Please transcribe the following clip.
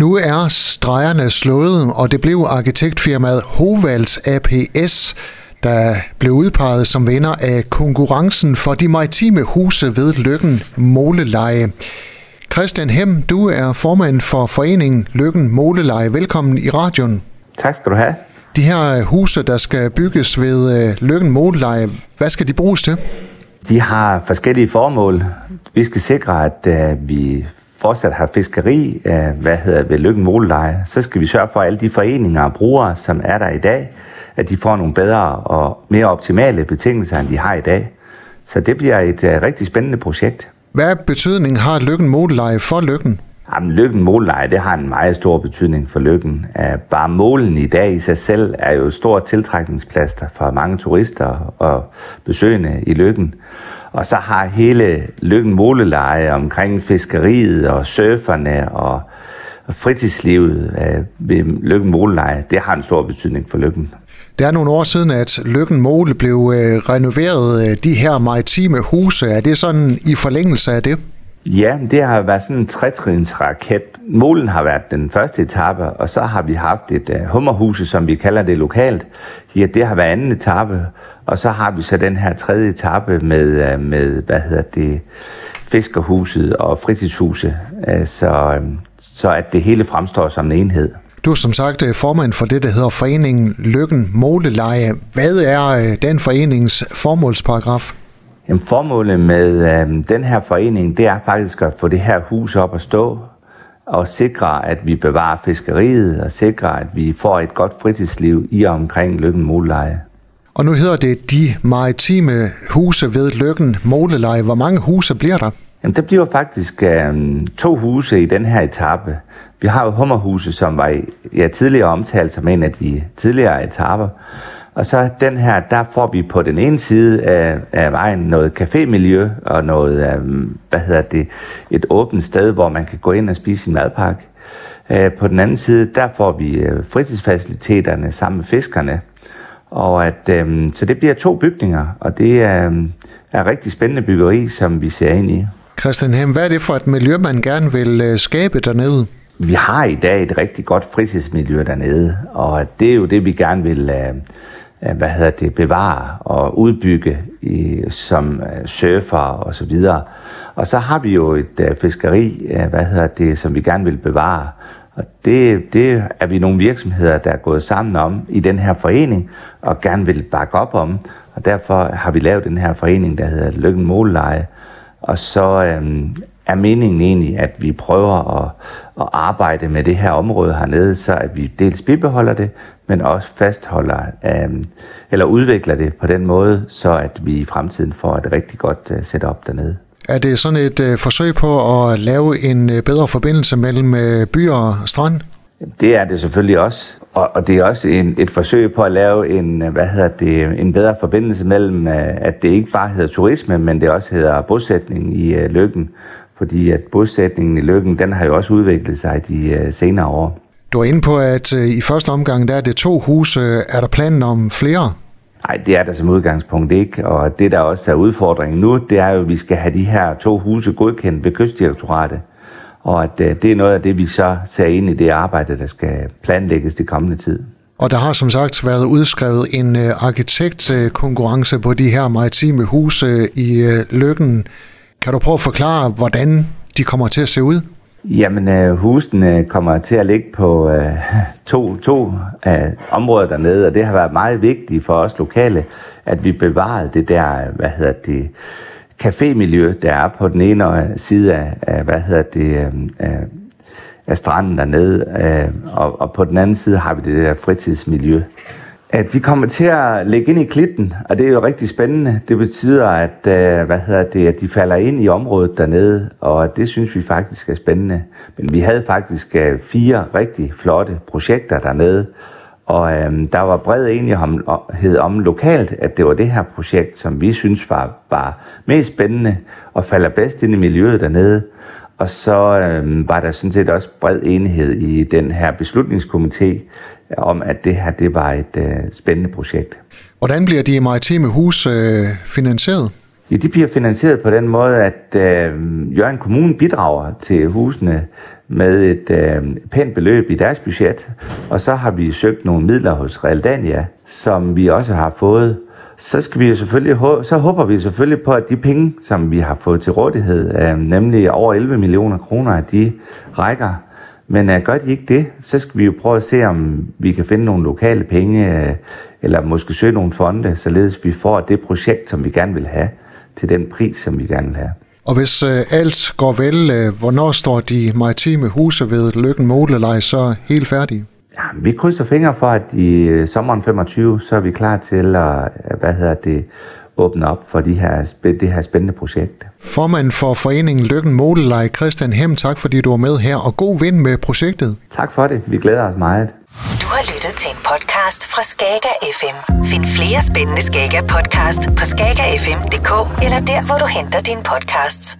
Nu er stregerne slået, og det blev arkitektfirmaet Hovals APS, der blev udpeget som vinder af konkurrencen for de maritime huse ved Lykken Måleleje. Christian Hem, du er formand for foreningen Lykken Måleleje. Velkommen i radioen. Tak skal du have. De her huse, der skal bygges ved øh, Lykken Måleleje, hvad skal de bruges til? De har forskellige formål. Vi skal sikre, at uh, vi fortsat har fiskeri uh, hvad hedder, ved Lykken Måleleje. Så skal vi sørge for, at alle de foreninger og brugere, som er der i dag, at de får nogle bedre og mere optimale betingelser, end de har i dag. Så det bliver et uh, rigtig spændende projekt. Hvad betydning har Lykken Måleleje for Lykken? Jamen, Lykken Måleleje, det har en meget stor betydning for Lykken. Bare målen i dag i sig selv er jo stor tiltrækningsplads for mange turister og besøgende i Lykken. Og så har hele Lykken Måleleje omkring fiskeriet og surferne og fritidslivet ved Lykken Måleleje, det har en stor betydning for Lykken. Det er nogle år siden, at Lykken Måle blev renoveret. De her maritime huse, er det sådan i forlængelse af det? Ja, det har været sådan en trætrins raket. Målen har været den første etape, og så har vi haft et uh, hummerhuse, som vi kalder det lokalt. Ja, det har været anden etape, og så har vi så den her tredje etape med, uh, med hvad hedder det, fiskerhuset og fritidshuset, uh, så, um, så at det hele fremstår som en enhed. Du er som sagt formand for det, der hedder Foreningen Lykken Måleleje. Hvad er den foreningens formålsparagraf? Jamen, formålet med øh, den her forening, det er faktisk at få det her hus op at stå og sikre, at vi bevarer fiskeriet og sikre, at vi får et godt fritidsliv i og omkring Lykken Måleleje. Og nu hedder det de maritime huse ved Lykken Måleleje. Hvor mange huse bliver der? Jamen, der bliver faktisk øh, to huse i den her etape. Vi har jo Hummerhuse, som var ja, tidligere omtalt som en af de tidligere etaper. Og så den her, der får vi på den ene side af, af vejen noget cafémiljø og noget, øh, hvad hedder det, et åbent sted, hvor man kan gå ind og spise sin madpakke. Øh, på den anden side, der får vi øh, fritidsfaciliteterne sammen med fiskerne. Og at, um, så det bliver to bygninger, og det er, um, er rigtig spændende byggeri, som vi ser ind i. Christian Hem, hvad er det for et miljø, man gerne vil skabe dernede? Vi har i dag et rigtig godt fritidsmiljø dernede, og det er jo det, vi gerne vil uh, hvad hedder det, bevare og udbygge i, som surfer og så videre. Og så har vi jo et fiskeri, hvad hedder det, som vi gerne vil bevare. Og det, det er vi nogle virksomheder, der er gået sammen om i den her forening, og gerne vil bakke op om. Og derfor har vi lavet den her forening, der hedder Lykken Måleleje. Og så øhm, er meningen egentlig, at vi prøver at, at arbejde med det her område hernede, så at vi dels bibeholder det, men også fastholder øhm, eller udvikler det på den måde, så at vi i fremtiden får et rigtig godt øh, setup dernede. Er det sådan et uh, forsøg på at lave en uh, bedre forbindelse mellem uh, by og strand? Det er det selvfølgelig også. Og, og det er også en, et forsøg på at lave en, hvad hedder det, en bedre forbindelse mellem, at det ikke bare hedder turisme, men det også hedder bosætning i uh, Lykken. Fordi at bosætningen i Lykken, den har jo også udviklet sig de uh, senere år. Du er inde på, at uh, i første omgang, der er det to huse. Er der planen om flere? Nej, det er der som udgangspunkt ikke, og det der også er udfordringen nu, det er jo, at vi skal have de her to huse godkendt ved kystdirektoratet, og at øh, det er noget af det, vi så ser ind i det arbejde, der skal planlægges det kommende tid. Og der har som sagt været udskrevet en øh, arkitektkonkurrence på de her maritime huse øh, i Lykken. Kan du prøve at forklare, hvordan de kommer til at se ud? Jamen, øh, husene kommer til at ligge på øh, to, to øh, områder dernede, og det har været meget vigtigt for os lokale, at vi bevarede det der, hvad hedder det, cafémiljø, der er på den ene side af, af hvad hedder det, øh, øh af stranden dernede, øh, og, og på den anden side har vi det der fritidsmiljø. At vi kommer til at lægge ind i klitten, og det er jo rigtig spændende. Det betyder, at, øh, hvad hedder det, at de falder ind i området dernede, og det synes vi faktisk er spændende. Men vi havde faktisk øh, fire rigtig flotte projekter dernede, og øh, der var bred enighed om lokalt, at det var det her projekt, som vi synes var, var mest spændende og falder bedst ind i miljøet dernede. Og så øh, var der sådan set også bred enighed i den her beslutningskomité, om, at det her det var et øh, spændende projekt. Hvordan bliver de maritime hus øh, finansieret? Ja, de bliver finansieret på den måde, at øh, Jørgen Kommune bidrager til husene med et øh, pænt beløb i deres budget, og så har vi søgt nogle midler hos Realdania, som vi også har fået. Så, skal vi selvfølgelig, så håber vi selvfølgelig på, at de penge, som vi har fået til rådighed, øh, nemlig over 11 millioner kroner, at de rækker. Men øh, gør de ikke det, så skal vi jo prøve at se, om vi kan finde nogle lokale penge, øh, eller måske søge nogle fonde, således vi får det projekt, som vi gerne vil have, til den pris, som vi gerne vil have. Og hvis øh, alt går vel, øh, hvornår står de maritime huse ved Lykken Modelej så helt færdige? Ja, vi krydser fingre for, at i øh, sommeren 25, så er vi klar til at, hvad hedder det, åbne op for de her, det her spændende projekt. Formand for foreningen Lykken Modelej, Christian Hem, tak fordi du var med her, og god vind med projektet. Tak for det. Vi glæder os meget. Du har lyttet til en podcast fra Skager FM. Find flere spændende Skager podcast på skagerfm.dk eller der, hvor du henter dine podcasts.